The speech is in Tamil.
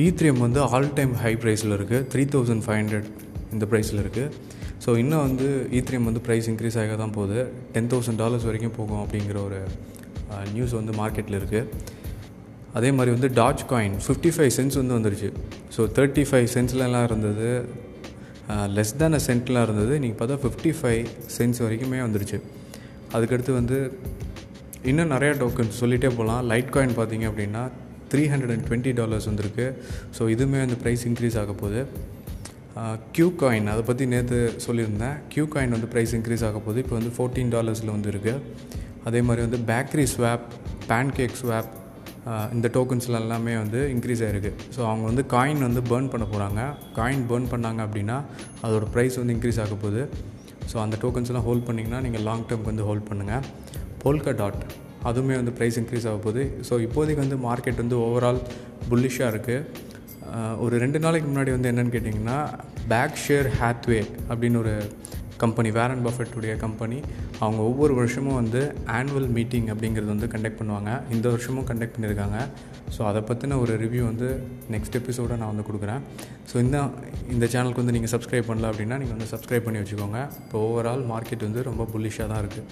E ஈத்ரியம் வந்து ஆல் டைம் ஹை ப்ரைஸில் இருக்குது த்ரீ தௌசண்ட் ஃபைவ் ஹண்ட்ரட் இந்த ப்ரைஸில் இருக்குது ஸோ இன்னும் வந்து e ஈத்ரியம் வந்து ப்ரைஸ் இன்க்ரீஸ் ஆக தான் போகுது. டென் தௌசண்ட் டாலர்ஸ் வரைக்கும் போகும் அப்படிங்கிற ஒரு நியூஸ் வந்து மார்க்கெட்டில் இருக்குது அதே மாதிரி வந்து Doge coin fifty five cents வந்து வந்துருச்சு. ஸோ தேர்ட்டி ஃபைவ் சென்ட்ஸ்லலாம் இருந்தது லெஸ் தேன் அ சென்ட்லாம் இருந்தது. நீங்கள் பார்த்தா ஃபிஃப்டி ஃபைவ் சென்ட்ஸ் வரைக்குமே வந்துருச்சு. அதுக்கடுத்து வந்து இன்னும் நிறையா டோக்கன்ஸ் சொல்லிகிட்டே போகலாம். லைட் காயின் பார்த்தீங்க அப்படின்னா three hundred and twenty dollars வந்திருக்கு. ஸோ இதுவுமே வந்து ப்ரைஸ் இன்க்ரீஸ் ஆக போகுது. க்யூ காயின் அதை பற்றி நேற்று சொல்லியிருந்தேன். க்யூ காயின் வந்து ப்ரைஸ் இன்க்ரீஸ் ஆக போகுது. இப்போ வந்து ஃபோர்டீன் டாலர்ஸில் வந்து இருக்குது அதே மாதிரி வந்து பேக்கரி ஸ்வாப் பேன்கேக் ஸ்வாப் இந்த டோக்கன்ஸ்ல எல்லாமே வந்து இன்க்ரீஸ் ஆகிருக்கு ஸோ அவங்க வந்து காயின் வந்து பேர்ன் பண்ண போகிறாங்க காயின் பேர்ன் பண்ணாங்க அப்படின்னா அதோட ப்ரைஸ் வந்து இன்க்ரீஸ் ஆக போகுது. ஸோ அந்த டோக்கன்ஸ்லாம் ஹோல்ட் பண்ணிங்கன்னா நீங்கள் லாங் டேர்ம்க்கு வந்து ஹோல்ட் பண்ணுங்கள் போல்கா டாட் அதுவுமே வந்து ப்ரைஸ் இன்க்ரீஸ் ஆக போகுது. ஸோ இப்போதைக்கு வந்து மார்க்கெட் வந்து ஓவரால் புல்லிஷாக இருக்குது ஒரு ரெண்டு நாளைக்கு முன்னாடி வந்து என்னென்னு கேட்டிங்கன்னா பேக் ஷேர் ஹேத்வே அப்படின்னு ஒரு கம்பெனி வேரன் பஃபெட்டுடைய கம்பெனி அவங்க ஒவ்வொரு வருஷமும் வந்து ஆனுவல் மீட்டிங் அப்படிங்கிறது வந்து கண்டக்ட் பண்ணுவாங்க. இந்த வருஷமும் கண்டக்ட் பண்ணியிருக்காங்க ஸோ அதை பற்றின ஒரு ரிவ்யூ வந்து நெக்ஸ்ட் எபிசோடை நான் வந்து கொடுக்குறேன். ஸோ இந்த இந்த சேனலுக்கு வந்து நீங்கள் சப்ஸ்கிரைப் பண்ணல அப்படின்னா நீங்கள் வந்து சப்ஸ்கிரைப் பண்ணி வச்சுக்கோங்க. இப்போ ஓவரால் மார்க்கெட் வந்து ரொம்ப புல்லிஷாக தான் இருக்குது